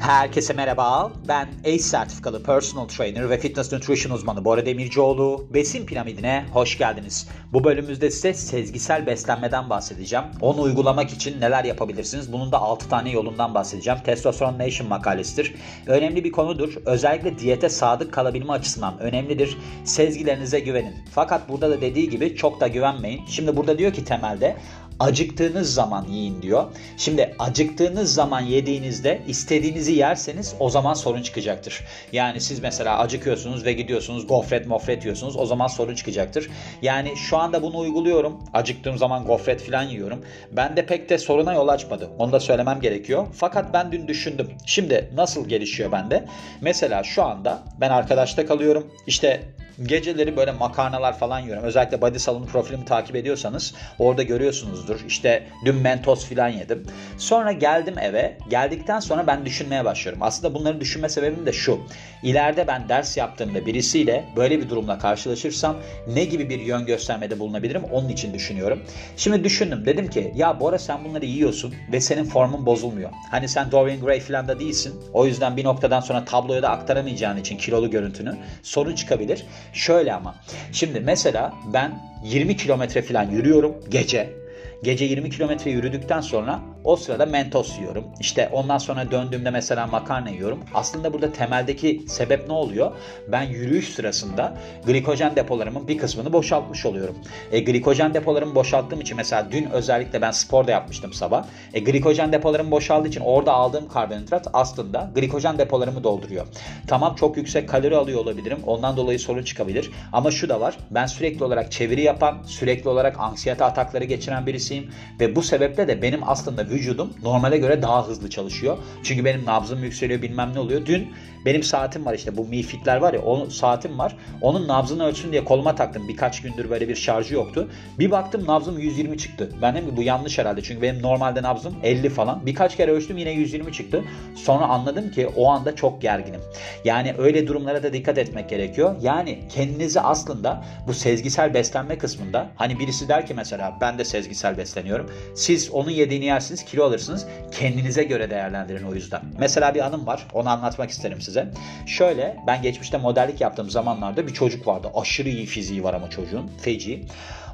Herkese merhaba. Ben ACE sertifikalı personal trainer ve fitness nutrition uzmanı Bora Demircioğlu. Besin piramidine hoş geldiniz. Bu bölümümüzde size sezgisel beslenmeden bahsedeceğim. Onu uygulamak için neler yapabilirsiniz? Bunun da 6 tane yolundan bahsedeceğim. Testosteron Nation makalesidir. Önemli bir konudur. Özellikle diyete sadık kalabilme açısından önemlidir. Sezgilerinize güvenin. Fakat burada da dediği gibi çok da güvenmeyin. Şimdi burada diyor ki temelde acıktığınız zaman yiyin diyor. Şimdi acıktığınız zaman yediğinizde istediğinizi yerseniz o zaman sorun çıkacaktır. Yani siz mesela acıkıyorsunuz ve gidiyorsunuz gofret mofret yiyorsunuz o zaman sorun çıkacaktır. Yani şu anda bunu uyguluyorum. Acıktığım zaman gofret falan yiyorum. Ben de pek de soruna yol açmadı. Onu da söylemem gerekiyor. Fakat ben dün düşündüm. Şimdi nasıl gelişiyor bende? Mesela şu anda ben arkadaşta kalıyorum. İşte Geceleri böyle makarnalar falan yiyorum. Özellikle Body Salon profilimi takip ediyorsanız orada görüyorsunuzdur. İşte dün Mentos falan yedim. Sonra geldim eve. Geldikten sonra ben düşünmeye başlıyorum. Aslında bunları düşünme sebebim de şu. İleride ben ders yaptığımda birisiyle böyle bir durumla karşılaşırsam ne gibi bir yön göstermede bulunabilirim onun için düşünüyorum. Şimdi düşündüm. Dedim ki ya Bora sen bunları yiyorsun ve senin formun bozulmuyor. Hani sen Dorian Gray falan da değilsin. O yüzden bir noktadan sonra tabloya da aktaramayacağın için kilolu görüntünü sorun çıkabilir. Şöyle ama. Şimdi mesela ben 20 kilometre falan yürüyorum gece. Gece 20 kilometre yürüdükten sonra o sırada mentos yiyorum. İşte ondan sonra döndüğümde mesela makarna yiyorum. Aslında burada temeldeki sebep ne oluyor? Ben yürüyüş sırasında glikojen depolarımın bir kısmını boşaltmış oluyorum. E, glikojen depolarımı boşalttığım için mesela dün özellikle ben spor da yapmıştım sabah. E, glikojen depolarım boşaldığı için orada aldığım karbonhidrat aslında glikojen depolarımı dolduruyor. Tamam çok yüksek kalori alıyor olabilirim. Ondan dolayı sorun çıkabilir. Ama şu da var. Ben sürekli olarak çeviri yapan, sürekli olarak anksiyete atakları geçiren birisiyim. Ve bu sebeple de benim aslında vücudum normale göre daha hızlı çalışıyor. Çünkü benim nabzım yükseliyor bilmem ne oluyor. Dün benim saatim var işte bu Mi Fit'ler var ya onun saatim var. Onun nabzını ölçsün diye koluma taktım. Birkaç gündür böyle bir şarjı yoktu. Bir baktım nabzım 120 çıktı. Ben dedim ki bu yanlış herhalde. Çünkü benim normalde nabzım 50 falan. Birkaç kere ölçtüm yine 120 çıktı. Sonra anladım ki o anda çok gerginim. Yani öyle durumlara da dikkat etmek gerekiyor. Yani kendinizi aslında bu sezgisel beslenme kısmında hani birisi der ki mesela ben de sezgisel besleniyorum. Siz onun yediğini yersiniz kilo alırsınız. Kendinize göre değerlendirin o yüzden. Mesela bir anım var. Onu anlatmak isterim size. Şöyle ben geçmişte modellik yaptığım zamanlarda bir çocuk vardı. Aşırı iyi fiziği var ama çocuğun. Feci.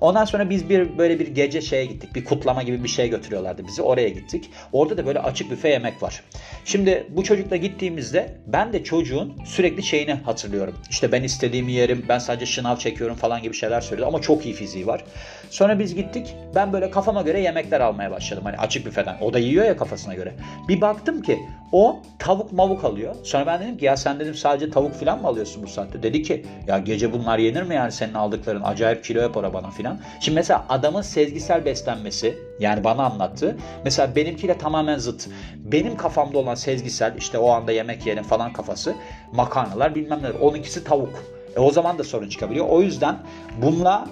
Ondan sonra biz bir böyle bir gece şeye gittik. Bir kutlama gibi bir şey götürüyorlardı bizi. Oraya gittik. Orada da böyle açık büfe yemek var. Şimdi bu çocukla gittiğimizde ben de çocuğun sürekli şeyini hatırlıyorum. İşte ben istediğimi yerim, ben sadece şınav çekiyorum falan gibi şeyler söylüyordu ama çok iyi fiziği var. Sonra biz gittik. Ben böyle kafama göre yemekler almaya başladım. Hani açık büfeden. O da yiyor ya kafasına göre. Bir baktım ki o tavuk mavuk alıyor. Sonra ben dedim ki ya sen dedim sadece tavuk falan mı alıyorsun bu saatte? Dedi ki ya gece bunlar yenir mi yani senin aldıkların? Acayip kilo yapar bana filan. Şimdi mesela adamın sezgisel beslenmesi yani bana anlattı. Mesela benimkiyle tamamen zıt. Benim kafamda olan sezgisel işte o anda yemek yerim falan kafası makarnalar bilmem neler. Onunkisi tavuk. E o zaman da sorun çıkabiliyor. O yüzden bununla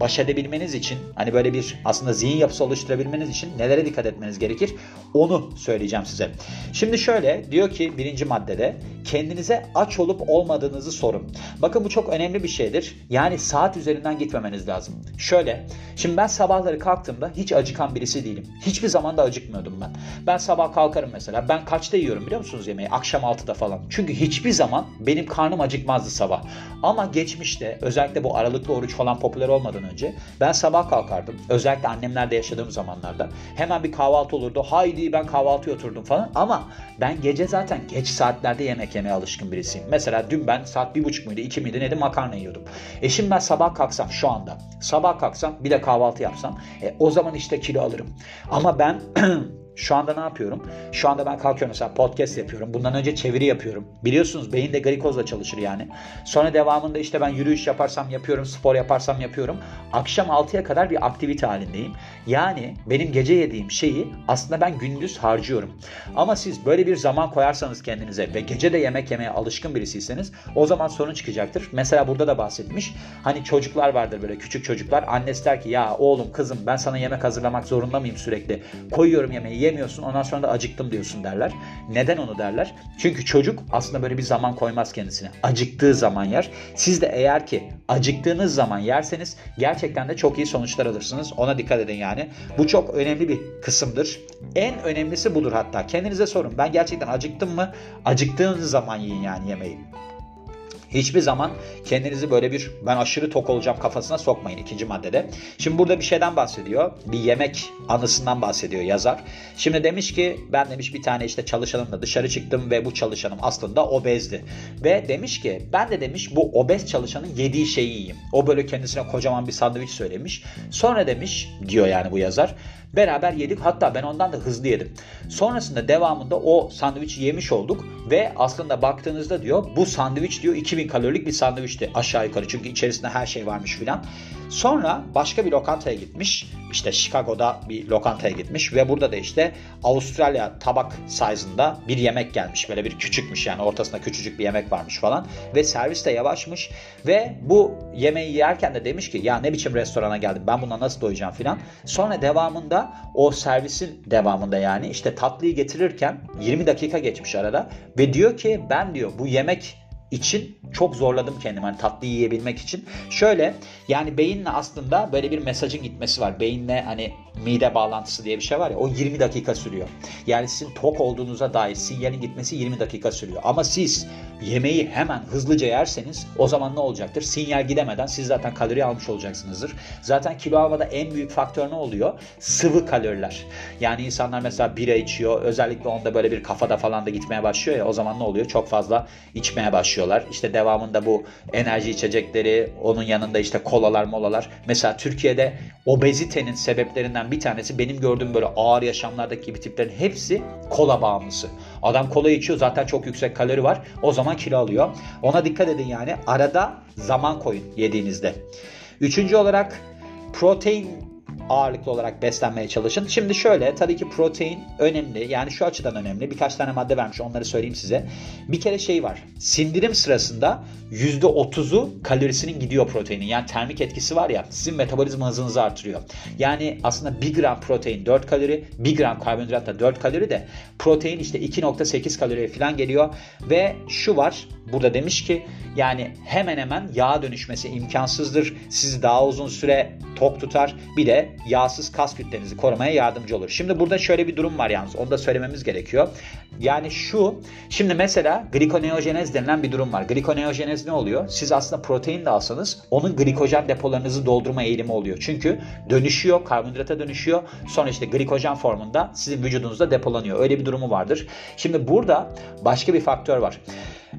baş edebilmeniz için hani böyle bir aslında zihin yapısı oluşturabilmeniz için nelere dikkat etmeniz gerekir onu söyleyeceğim size. Şimdi şöyle diyor ki birinci maddede kendinize aç olup olmadığınızı sorun. Bakın bu çok önemli bir şeydir. Yani saat üzerinden gitmemeniz lazım. Şöyle şimdi ben sabahları kalktığımda hiç acıkan birisi değilim. Hiçbir zaman da acıkmıyordum ben. Ben sabah kalkarım mesela. Ben kaçta yiyorum biliyor musunuz yemeği? Akşam 6'da falan. Çünkü hiçbir zaman benim karnım acıkmazdı sabah. Ama geçmişte özellikle bu aralıklı oruç falan popüler olmadan önce ben sabah kalkardım. Özellikle annemlerde yaşadığım zamanlarda. Hemen bir kahvaltı olurdu. Haydi ben kahvaltıya oturdum falan. Ama ben gece zaten geç saatlerde yemek yemeye alışkın birisiyim. Mesela dün ben saat bir buçuk muydu iki miydi neydi makarna yiyordum. E şimdi ben sabah kalksam şu anda sabah kalksam bir de kahvaltı yapsam e, o zaman işte kilo alırım. Ama ben Şu anda ne yapıyorum? Şu anda ben kalkıyorum mesela podcast yapıyorum. Bundan önce çeviri yapıyorum. Biliyorsunuz beyin de glikozla çalışır yani. Sonra devamında işte ben yürüyüş yaparsam yapıyorum, spor yaparsam yapıyorum. Akşam 6'ya kadar bir aktivite halindeyim. Yani benim gece yediğim şeyi aslında ben gündüz harcıyorum. Ama siz böyle bir zaman koyarsanız kendinize ve gece de yemek yemeye alışkın birisiyseniz o zaman sorun çıkacaktır. Mesela burada da bahsetmiş. Hani çocuklar vardır böyle küçük çocuklar. Annesi der ki ya oğlum kızım ben sana yemek hazırlamak zorunda mıyım sürekli? Koyuyorum yemeği yemiyorsun ondan sonra da acıktım diyorsun derler. Neden onu derler? Çünkü çocuk aslında böyle bir zaman koymaz kendisine. Acıktığı zaman yer. Siz de eğer ki acıktığınız zaman yerseniz gerçekten de çok iyi sonuçlar alırsınız. Ona dikkat edin yani. Bu çok önemli bir kısımdır. En önemlisi budur hatta. Kendinize sorun. Ben gerçekten acıktım mı? Acıktığınız zaman yiyin yani yemeği. Hiçbir zaman kendinizi böyle bir ben aşırı tok olacağım kafasına sokmayın ikinci maddede. Şimdi burada bir şeyden bahsediyor. Bir yemek anısından bahsediyor yazar. Şimdi demiş ki ben demiş bir tane işte çalışanımla dışarı çıktım ve bu çalışanım aslında obezdi. Ve demiş ki ben de demiş bu obez çalışanın yediği şeyi yiyeyim. O böyle kendisine kocaman bir sandviç söylemiş. Sonra demiş diyor yani bu yazar. Beraber yedik hatta ben ondan da hızlı yedim. Sonrasında devamında o sandviçi yemiş olduk ve aslında baktığınızda diyor bu sandviç diyor 2000 kalorilik bir sandviçti aşağı yukarı çünkü içerisinde her şey varmış filan. Sonra başka bir lokantaya gitmiş. İşte Chicago'da bir lokantaya gitmiş ve burada da işte Avustralya tabak size'ında bir yemek gelmiş. Böyle bir küçükmüş yani ortasında küçücük bir yemek varmış falan. Ve servis de yavaşmış ve bu yemeği yerken de demiş ki ya ne biçim restorana geldim ben buna nasıl doyacağım filan. Sonra devamında o servisin devamında yani işte tatlıyı getirirken 20 dakika geçmiş arada ve diyor ki ben diyor bu yemek için çok zorladım kendimi hani tatlı yiyebilmek için. Şöyle yani beyinle aslında böyle bir mesajın gitmesi var. Beyinle hani mide bağlantısı diye bir şey var ya o 20 dakika sürüyor. Yani sizin tok olduğunuza dair sinyalin gitmesi 20 dakika sürüyor. Ama siz yemeği hemen hızlıca yerseniz o zaman ne olacaktır? Sinyal gidemeden siz zaten kalori almış olacaksınızdır. Zaten kilo almada en büyük faktör ne oluyor? Sıvı kaloriler. Yani insanlar mesela bira içiyor. Özellikle onda böyle bir kafada falan da gitmeye başlıyor ya o zaman ne oluyor? Çok fazla içmeye başlıyorlar. İşte devamında bu enerji içecekleri, onun yanında işte kolalar molalar. Mesela Türkiye'de obezitenin sebeplerinden bir tanesi benim gördüğüm böyle ağır yaşamlardaki gibi tiplerin hepsi kola bağımlısı. Adam kola içiyor zaten çok yüksek kalori var. O zaman kilo alıyor. Ona dikkat edin yani. Arada zaman koyun yediğinizde. Üçüncü olarak protein ağırlıklı olarak beslenmeye çalışın. Şimdi şöyle tabii ki protein önemli. Yani şu açıdan önemli. Birkaç tane madde vermiş onları söyleyeyim size. Bir kere şey var. Sindirim sırasında %30'u kalorisinin gidiyor proteinin. Yani termik etkisi var ya sizin metabolizma hızınızı artırıyor. Yani aslında 1 gram protein 4 kalori, 1 gram karbonhidrat da 4 kalori de protein işte 2.8 kaloriye falan geliyor. Ve şu var burada demiş ki yani hemen hemen yağ dönüşmesi imkansızdır. Sizi daha uzun süre tok tutar. Bir de yağsız kas kütlenizi korumaya yardımcı olur. Şimdi burada şöyle bir durum var yalnız. Onu da söylememiz gerekiyor. Yani şu, şimdi mesela glikoneojenez denilen bir durum var. Glikoneojenez ne oluyor? Siz aslında protein de alsanız onun glikojen depolarınızı doldurma eğilimi oluyor. Çünkü dönüşüyor, karbonhidrata dönüşüyor. Sonra işte glikojen formunda sizin vücudunuzda depolanıyor. Öyle bir durumu vardır. Şimdi burada başka bir faktör var.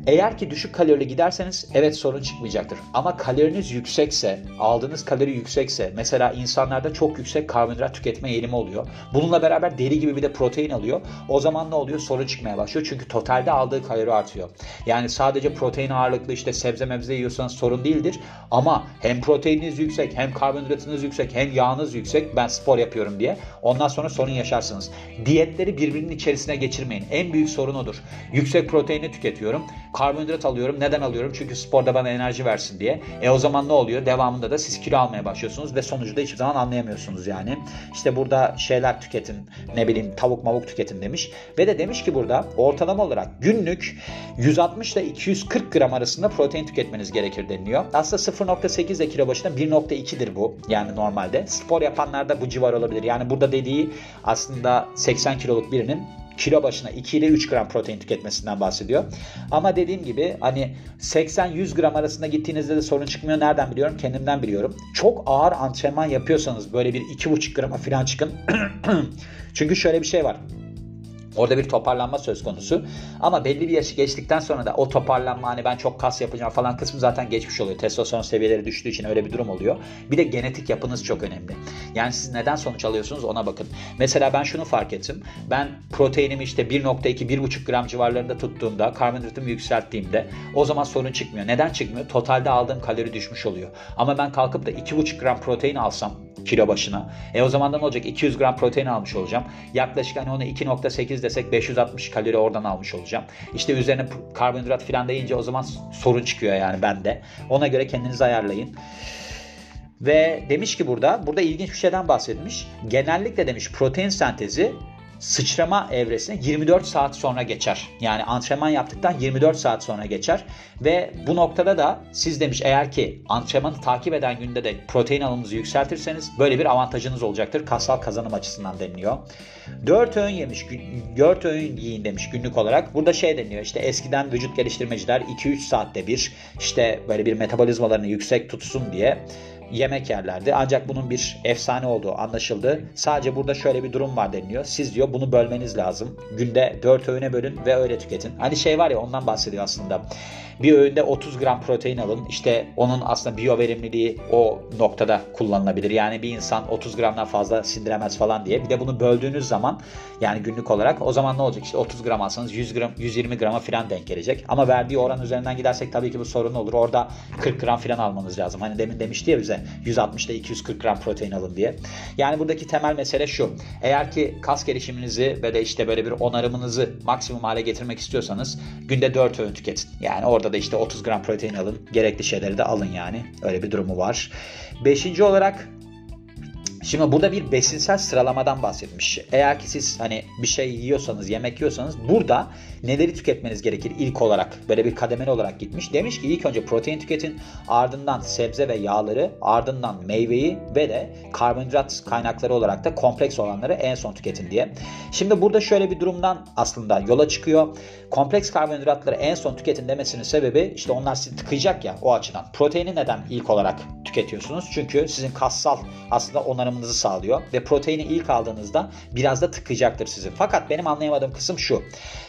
Eğer ki düşük kalorili giderseniz evet sorun çıkmayacaktır. Ama kaloriniz yüksekse, aldığınız kalori yüksekse, mesela insanlarda çok yüksek karbonhidrat tüketme eğilimi oluyor. Bununla beraber deri gibi bir de protein alıyor. O zaman ne oluyor? Sorun çıkmaya başlıyor. Çünkü totalde aldığı kalori artıyor. Yani sadece protein ağırlıklı işte sebze mebze yiyorsanız sorun değildir. Ama hem proteininiz yüksek, hem karbonhidratınız yüksek, hem yağınız yüksek. Ben spor yapıyorum diye. Ondan sonra sorun yaşarsınız. Diyetleri birbirinin içerisine geçirmeyin. En büyük sorun odur. Yüksek proteini tüketiyorum Karbonhidrat alıyorum. Neden alıyorum? Çünkü sporda bana enerji versin diye. E o zaman ne oluyor? Devamında da siz kilo almaya başlıyorsunuz ve sonucu da hiçbir zaman anlayamıyorsunuz yani. İşte burada şeyler tüketin. Ne bileyim tavuk mavuk tüketin demiş. Ve de demiş ki burada ortalama olarak günlük 160 ile 240 gram arasında protein tüketmeniz gerekir deniliyor. Aslında 0.8 de kilo başına 1.2'dir bu. Yani normalde. Spor yapanlarda bu civar olabilir. Yani burada dediği aslında 80 kiloluk birinin kilo başına 2 ile 3 gram protein tüketmesinden bahsediyor. Ama dediğim gibi hani 80-100 gram arasında gittiğinizde de sorun çıkmıyor. Nereden biliyorum? Kendimden biliyorum. Çok ağır antrenman yapıyorsanız böyle bir 2,5 grama falan çıkın. Çünkü şöyle bir şey var. Orada bir toparlanma söz konusu. Ama belli bir yaşı geçtikten sonra da o toparlanma hani ben çok kas yapacağım falan kısmı zaten geçmiş oluyor. Testosteron seviyeleri düştüğü için öyle bir durum oluyor. Bir de genetik yapınız çok önemli. Yani siz neden sonuç alıyorsunuz ona bakın. Mesela ben şunu fark ettim. Ben proteinimi işte 1.2-1.5 gram civarlarında tuttuğumda, karbonhidratımı yükselttiğimde o zaman sorun çıkmıyor. Neden çıkmıyor? Totalde aldığım kalori düşmüş oluyor. Ama ben kalkıp da 2.5 gram protein alsam kilo başına. E o zaman da ne olacak? 200 gram protein almış olacağım. Yaklaşık hani ona 2.8 desek 560 kalori oradan almış olacağım. İşte üzerine karbonhidrat falan deyince o zaman sorun çıkıyor yani bende. Ona göre kendinizi ayarlayın. Ve demiş ki burada, burada ilginç bir şeyden bahsetmiş. Genellikle demiş protein sentezi sıçrama evresine 24 saat sonra geçer. Yani antrenman yaptıktan 24 saat sonra geçer. Ve bu noktada da siz demiş eğer ki antrenmanı takip eden günde de protein alımınızı yükseltirseniz böyle bir avantajınız olacaktır. Kassal kazanım açısından deniliyor. 4 öğün yemiş, 4 öğün yiyin demiş günlük olarak. Burada şey deniyor işte eskiden vücut geliştirmeciler 2-3 saatte bir işte böyle bir metabolizmalarını yüksek tutsun diye yemek yerlerdi. Ancak bunun bir efsane olduğu anlaşıldı. Sadece burada şöyle bir durum var deniliyor. Siz diyor bunu bölmeniz lazım. Günde 4 öğüne bölün ve öyle tüketin. Hani şey var ya ondan bahsediyor aslında. Bir öğünde 30 gram protein alın. İşte onun aslında biyo verimliliği o noktada kullanılabilir. Yani bir insan 30 gramdan fazla sindiremez falan diye. Bir de bunu böldüğünüz zaman yani günlük olarak o zaman ne olacak? İşte 30 gram alsanız 100 gram 120 grama falan denk gelecek. Ama verdiği oran üzerinden gidersek tabii ki bu sorun olur. Orada 40 gram falan almanız lazım. Hani demin demişti ya bize 160'da 240 gram protein alın diye. Yani buradaki temel mesele şu. Eğer ki kas gelişiminizi ve de işte böyle bir onarımınızı maksimum hale getirmek istiyorsanız günde 4 öğün tüketin. Yani orada da işte 30 gram protein alın. Gerekli şeyleri de alın yani. Öyle bir durumu var. Beşinci olarak Şimdi burada bir besinsel sıralamadan bahsetmiş. Eğer ki siz hani bir şey yiyorsanız, yemek yiyorsanız burada neleri tüketmeniz gerekir ilk olarak? Böyle bir kademeli olarak gitmiş. Demiş ki ilk önce protein tüketin, ardından sebze ve yağları, ardından meyveyi ve de karbonhidrat kaynakları olarak da kompleks olanları en son tüketin diye. Şimdi burada şöyle bir durumdan aslında yola çıkıyor. Kompleks karbonhidratları en son tüketin demesinin sebebi işte onlar sizi tıkayacak ya o açıdan. Proteini neden ilk olarak tüketiyorsunuz? Çünkü sizin kassal aslında onarımınızı sağlıyor ve proteini ilk aldığınızda biraz da tıkayacaktır sizi. Fakat benim anlayamadığım kısım şu.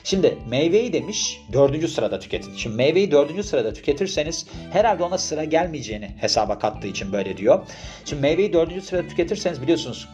Şimdi meyveyi demiş dördüncü sırada tüketin. Şimdi meyveyi dördüncü sırada tüketirseniz herhalde ona sıra gelmeyeceğini hesaba kattığı için böyle diyor. Şimdi meyveyi dördüncü sırada tüketirseniz biliyorsunuz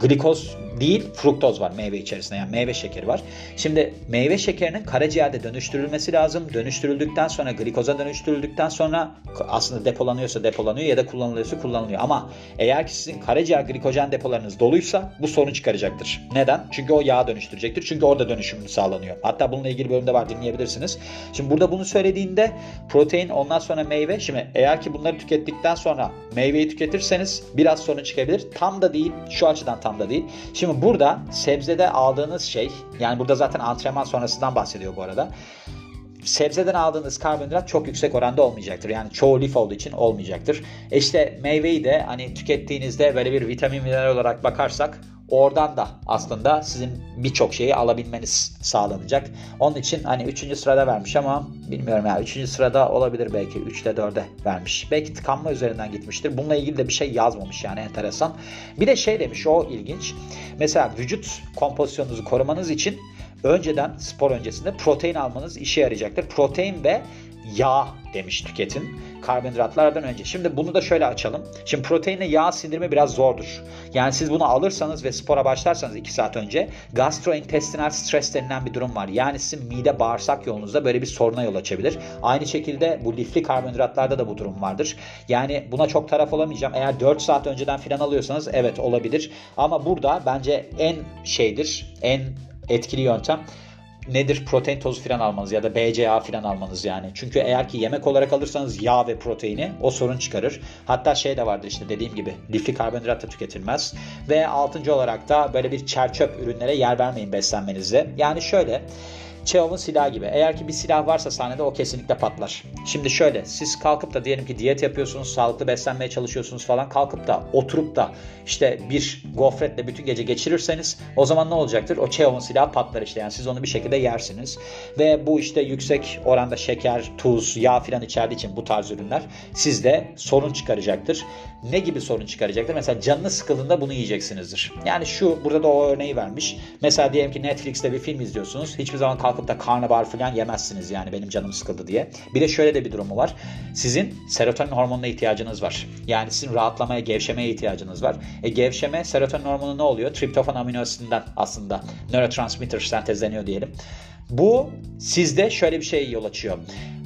glikoz değil fruktoz var meyve içerisinde yani meyve şekeri var. Şimdi meyve şekerinin karaciğerde dönüştürülmesi lazım. Dönüştürüldükten sonra glikoza dönüştürüldükten sonra aslında depolanıyorsa depolanıyor ya da kullanılıyorsa kullanılıyor. Ama eğer ki sizin karaciğer glikojen depolarınız doluysa bu sorun çıkaracaktır. Neden? Çünkü o yağ dönüştürecektir. Çünkü orada dönüşüm sağlanıyor. Hatta bununla ilgili bölümde var dinleyebilirsiniz. Şimdi burada bunu söylediğinde protein ondan sonra meyve. Şimdi eğer ki bunları tükettikten sonra meyveyi tüketirseniz biraz sorun çıkabilir. Tam da değil. Şu açıdan tam da değil. Şimdi burada sebzede aldığınız şey yani burada zaten antrenman sonrasından bahsediyor bu arada. Sebzeden aldığınız karbonhidrat çok yüksek oranda olmayacaktır. Yani çoğu lif olduğu için olmayacaktır. E işte meyveyi de hani tükettiğinizde böyle bir vitamin mineral olarak bakarsak Oradan da aslında sizin birçok şeyi alabilmeniz sağlanacak. Onun için hani 3. sırada vermiş ama bilmiyorum ya yani 3. sırada olabilir belki 3'te 4'e vermiş. Belki tıkanma üzerinden gitmiştir. Bununla ilgili de bir şey yazmamış yani enteresan. Bir de şey demiş o ilginç. Mesela vücut kompozisyonunuzu korumanız için önceden spor öncesinde protein almanız işe yarayacaktır. Protein ve yağ demiş tüketin karbonhidratlardan önce. Şimdi bunu da şöyle açalım. Şimdi proteinle yağ sindirme biraz zordur. Yani siz bunu alırsanız ve spora başlarsanız 2 saat önce gastrointestinal stres denilen bir durum var. Yani sizin mide bağırsak yolunuzda böyle bir soruna yol açabilir. Aynı şekilde bu lifli karbonhidratlarda da bu durum vardır. Yani buna çok taraf olamayacağım. Eğer 4 saat önceden filan alıyorsanız evet olabilir. Ama burada bence en şeydir, en etkili yöntem nedir protein tozu falan almanız ya da BCA falan almanız yani. Çünkü eğer ki yemek olarak alırsanız yağ ve proteini o sorun çıkarır. Hatta şey de vardı işte dediğim gibi lifli karbonhidrat da tüketilmez. Ve altıncı olarak da böyle bir çerçöp ürünlere yer vermeyin beslenmenizde. Yani şöyle Chekhov'un silahı gibi. Eğer ki bir silah varsa sahnede o kesinlikle patlar. Şimdi şöyle siz kalkıp da diyelim ki diyet yapıyorsunuz, sağlıklı beslenmeye çalışıyorsunuz falan kalkıp da oturup da işte bir gofretle bütün gece geçirirseniz o zaman ne olacaktır? O Chekhov'un silahı patlar işte yani siz onu bir şekilde yersiniz. Ve bu işte yüksek oranda şeker, tuz, yağ filan içerdiği için bu tarz ürünler sizde sorun çıkaracaktır. Ne gibi sorun çıkaracaktır? Mesela canınız sıkıldığında bunu yiyeceksinizdir. Yani şu burada da o örneği vermiş. Mesela diyelim ki Netflix'te bir film izliyorsunuz. Hiçbir zaman kalk kalkıp da karnabahar falan yemezsiniz yani benim canım sıkıldı diye. Bir de şöyle de bir durumu var. Sizin serotonin hormonuna ihtiyacınız var. Yani sizin rahatlamaya, gevşemeye ihtiyacınız var. E gevşeme, serotonin hormonu ne oluyor? Triptofan amino asidinden aslında neurotransmitter sentezleniyor diyelim. Bu sizde şöyle bir şey yol açıyor.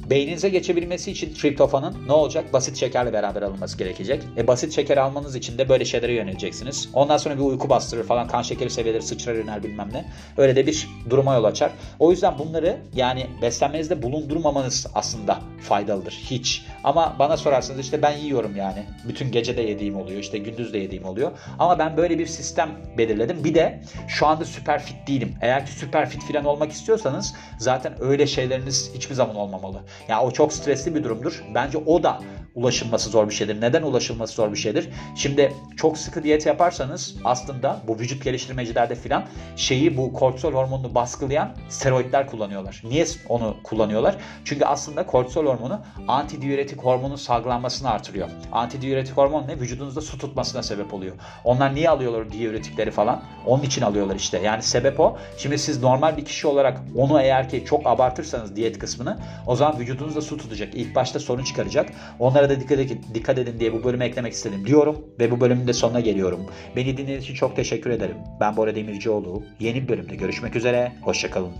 Beyninize geçebilmesi için triptofanın ne olacak? Basit şekerle beraber alınması gerekecek. E basit şeker almanız için de böyle şeylere yöneleceksiniz. Ondan sonra bir uyku bastırır falan kan şekeri seviyeleri sıçrar iner bilmem ne. Öyle de bir duruma yol açar. O yüzden bunları yani beslenmenizde bulundurmamanız aslında faydalıdır. Hiç. Ama bana sorarsanız işte ben yiyorum yani. Bütün gece de yediğim oluyor. işte gündüz de yediğim oluyor. Ama ben böyle bir sistem belirledim. Bir de şu anda süper fit değilim. Eğer ki süper fit falan olmak istiyorsanız zaten öyle şeyleriniz hiçbir zaman olmamalı. Ya o çok stresli bir durumdur. Bence o da ulaşılması zor bir şeydir. Neden ulaşılması zor bir şeydir? Şimdi çok sıkı diyet yaparsanız aslında bu vücut geliştirmecilerde filan şeyi bu kortizol hormonunu baskılayan steroidler kullanıyorlar. Niye onu kullanıyorlar? Çünkü aslında kortizol hormonu antidiüretik hormonun salgılanmasını artırıyor. Antidiüretik hormon ne? Vücudunuzda su tutmasına sebep oluyor. Onlar niye alıyorlar diüretikleri falan? Onun için alıyorlar işte. Yani sebep o. Şimdi siz normal bir kişi olarak onu eğer ki çok abartırsanız diyet kısmını o zaman vücudunuzda su tutacak. İlk başta sorun çıkaracak. Onlara da dikkat edin, dikkat edin diye bu bölüme eklemek istedim diyorum ve bu bölümün de sonuna geliyorum. Beni dinlediğiniz için çok teşekkür ederim. Ben Bora Demircioğlu. Yeni bir bölümde görüşmek üzere. Hoşçakalın.